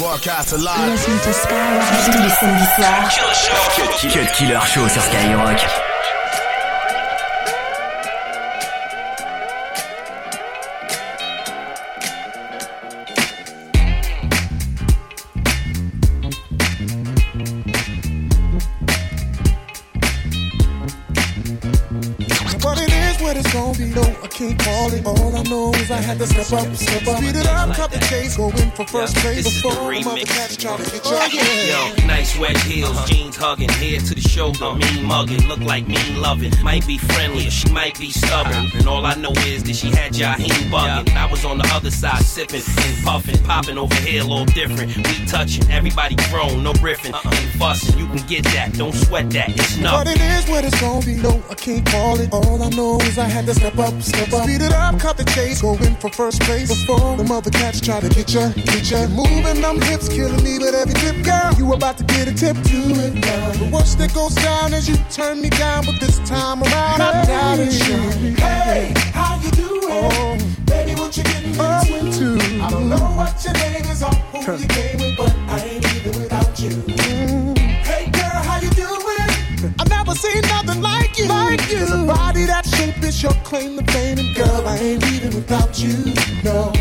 Broadcast live. Listen to Skyrock tous les samedis soirs. Cut Killer Show sur Skyrock. can't call it. All I is I had to step up, step up. Speed it up, cut the chase, go in for first yeah, place before the mother cats try to get you. Oh, yeah. Yo, nice wet heels, uh-huh. jeans hugging, head to the shoulder, mean mugging, look like mean loving. Might be friendly or she might be stubborn. And all I know is that she had Jaheim bugging. I was on the other side sipping and puffing, popping over here a little different. We touching, everybody grown, no riffing uh-uh. and fussing. You can get that, don't sweat that, it's nothing. But it is what it's gonna be, no, I can't call it. All I know is I had to step up, step up. Speed it up, cut the chase, go in for first place. Before the mother cats try to get ya, get ya. Moving them hips, killing me with every tip, girl. You about to get a tip, do it now. The worst that goes down is you turn me down, but this time around I doubt it. You. Hey, how you doing? Oh, baby, what you get getting into? I don't know what your name is or who you came with, but I ain't leaving without you. You. Like you. There's a body that shape is your claim to fame, and girl, I ain't leaving without you. No.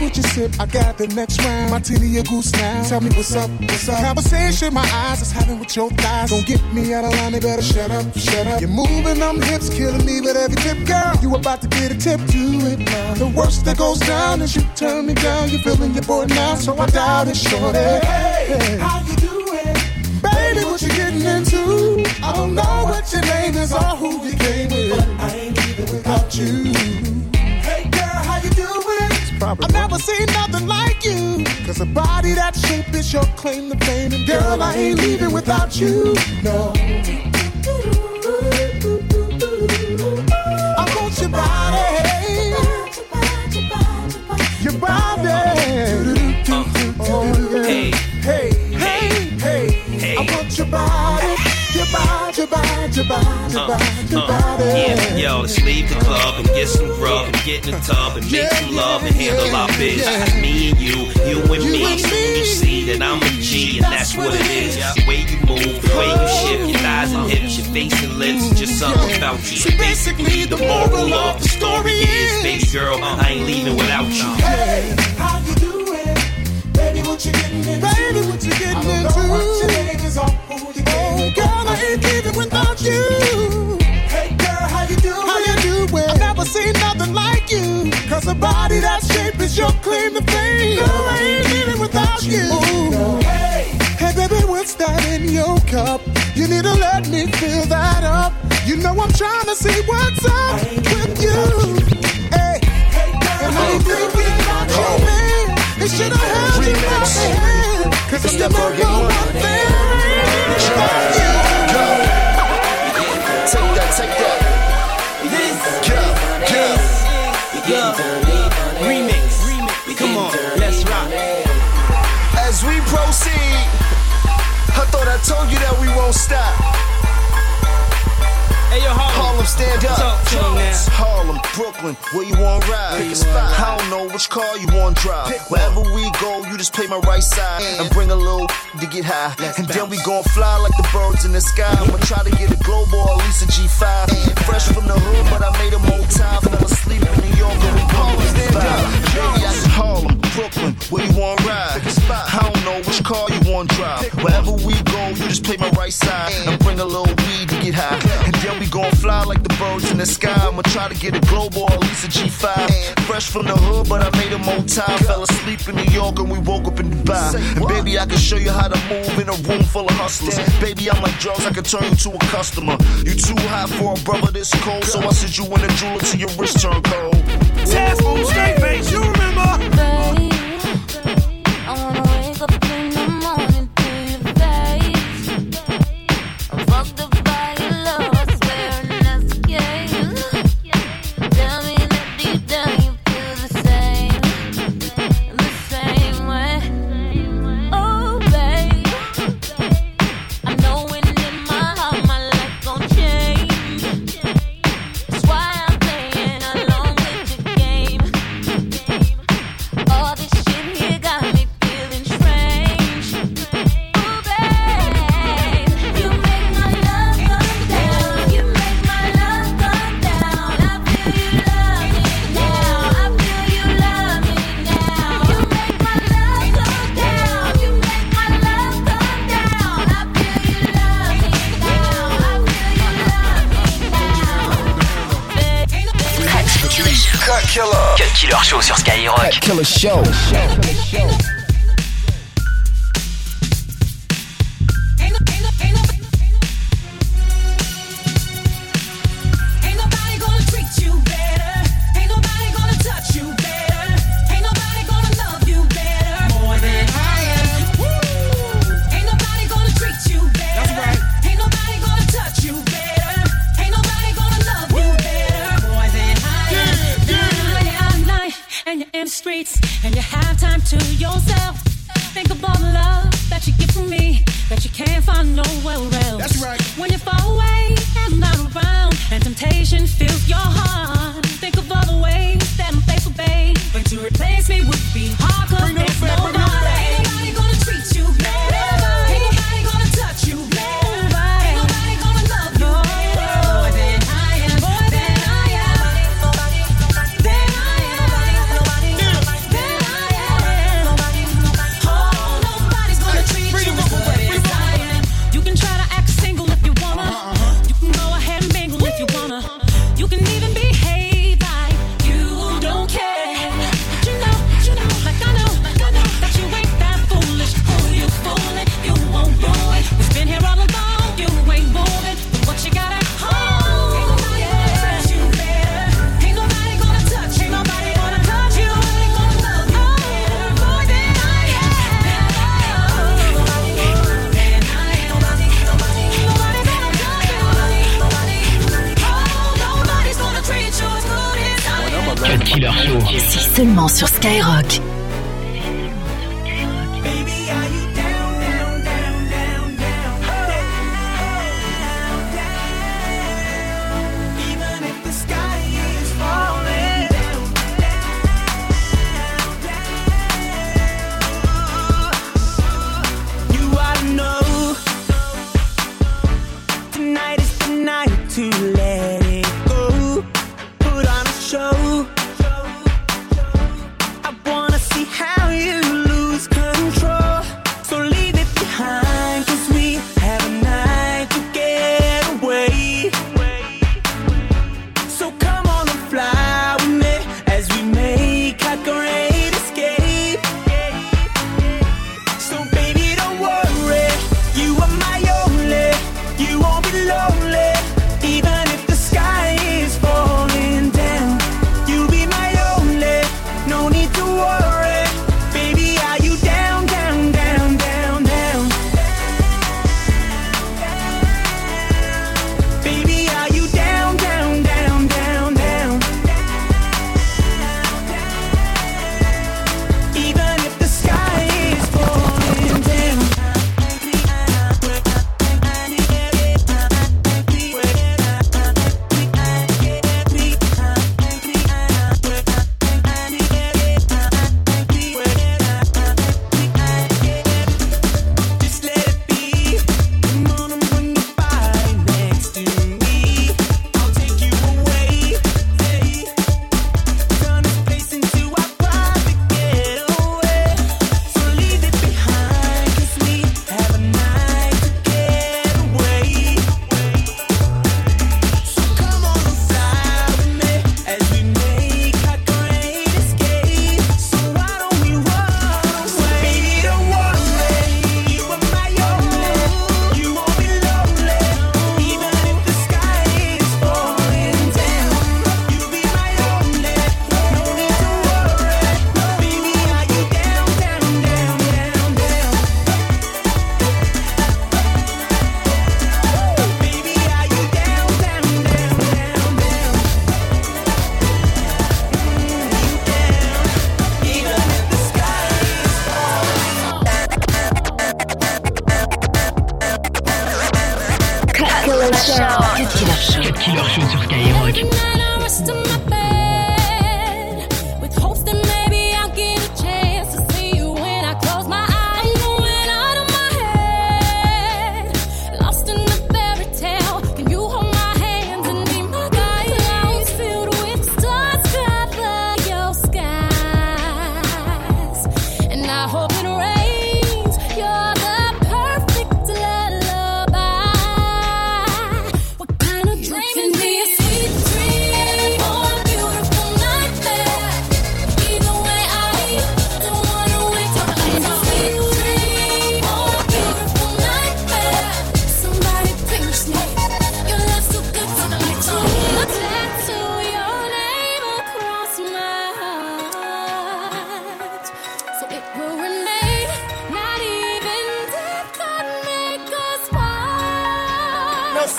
You what you sip? I got the next round. Martini or goose now. Tell me what's up, what's up. Conversation my eyes is having with your thighs. Don't get me out of line, they better shut up, shut up. You're moving them hips, killing me with every tip, girl. You about to get a tip, do it now. The worst that goes down is you turn me down. You're feeling your boy now, so I doubt it, shorty. Hey, hey. how you doing? Baby, what you getting into? I don't know what your name is or who you came Cause a body that shape is your claim to fame. And girl, I ain't leaving without you. No. Your body, body, uh, body. Yeah, yo, let's leave the club and get some grub and get in the tub and make some love and handle our business. Me and you, you and me. Soon you see that I'm a G and that's what it is. The way you move, the way you shift your thighs and hips, your face and lips, just something about you. See, basically, the moral of the story is, baby girl, I ain't leaving without you. Hey, how you doing? Baby, what you getting into? Baby, what you getting into? What your name is or who you Oh, girl, I ain't leaving without you. Hey, girl, how you doing? How you doing? I've never seen nothing like you. Cause a body that shape is your claim to fame. Girl, I ain't leaving without you. Hey, hey, baby, what's that in your cup? You need to let me fill that up. You know I'm trying to see what's up with you. Hand. Cause I'm never know one thing. Take that, take that. Remix. Come on, let's rock. As we proceed, I thought I told you that we won't stop. Hey, yo, Harlem, stand up. Talk to him now. Harlem, Brooklyn, where you want ride? Pick a spot. I don't know which car you want to drive. Wherever we go, you just play my right side and bring a little to get high. and then we gon' fly like the birds in the sky. I'ma try to get a global or at least a G5. Fresh from the hood, but I made them old time. Fell asleep in New York and we up. Baby, I Harlem, Brooklyn, where you want ride? I don't know which car you want drive. Wherever we just play my right side and bring a little weed to get high. And then we we gon' fly like the birds in the sky. I'ma try to get a global or at least a G5. Fresh from the hood, but I made a more time. Fell asleep in New York and we woke up in Dubai. And baby, I can show you how to move in a room full of hustlers. Baby, I'm like drugs, I can turn you to a customer. You too hot for a brother this cold, so I sent you in a jeweler till your wrist turn cold. Task straight face, you remember? Killer. Killer Show sur Skyrock. Show. Cut Killer Show. sur Skyrock. Show. Cut Killer Show. Killer sur Skyrock. Push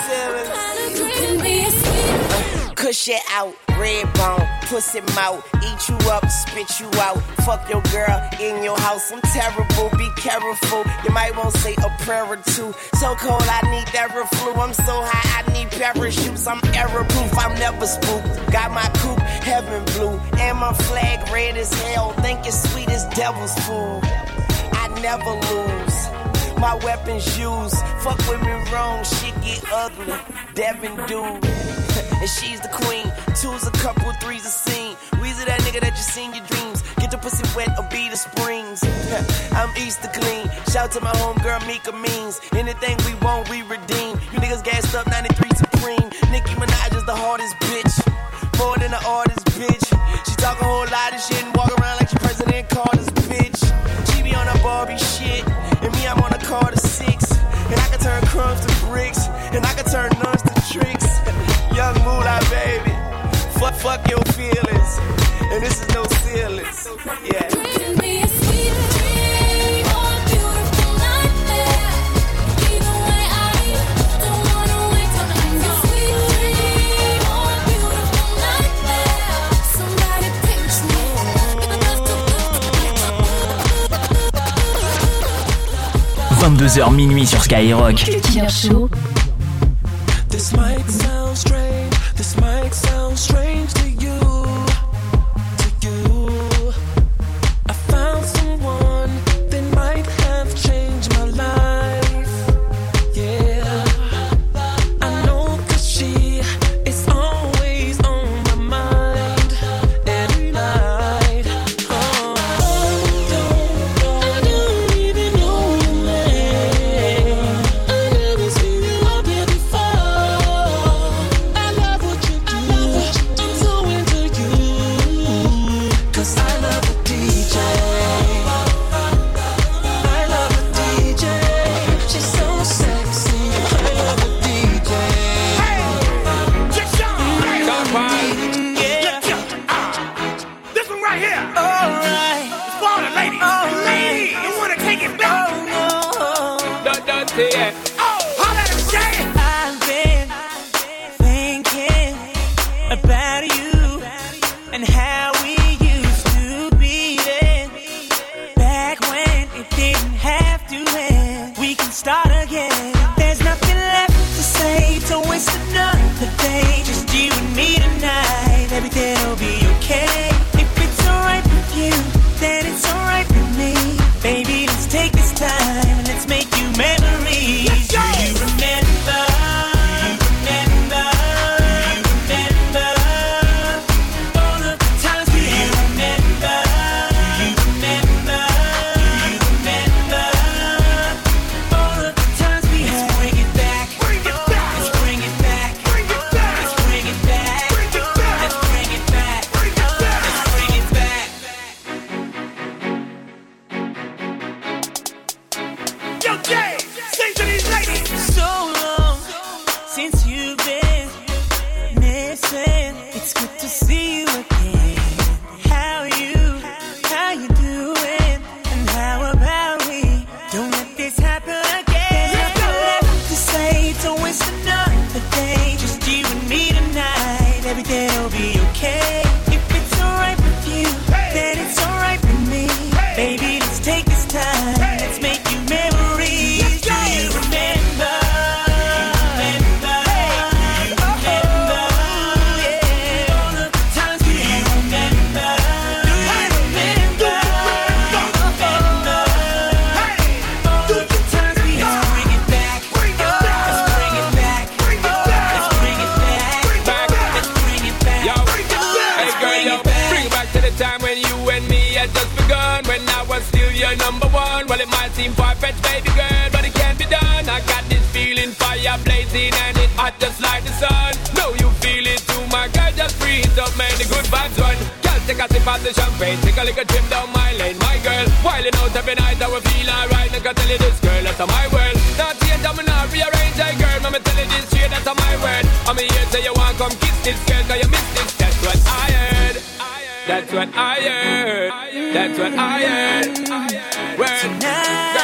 Cush it out, red bone, pussy mouth, eat you up, spit you out. Fuck your girl in your house, I'm terrible, be careful. You might want to say a prayer or two. So cold, I need that Theraflu. I'm so high, I need parachutes. I'm error proof, I'm never spooked. Got my coupe, heaven blue, and my flag red as hell. Think it's sweet as devil's food. I never lose my weapons used. Fuck women wrong, she get ugly. Devin dude. and she's the queen. Two's a couple, three's a scene. Weezy that nigga that you seen your dreams. Get the pussy wet or be the springs. I'm Easter clean. Shout to my homegirl Mika Means. Anything we want, we redeem. You niggas gassed up 93 Supreme. Nicki Minaj is the hardest bitch. More than the artist 22h minuit sur Skyrock. Take a sip of the champagne, take a little trip down my lane, my girl. While out every night, I will feel alright. I can tell you this, girl, that's my world. Now change, I'm not rearrange, I girl. Mama tell you this straight, that's my word. I'm here say you wanna come kiss this girl, cause you miss this. That's what I heard. That's what I heard. That's what I heard. Word. Tonight.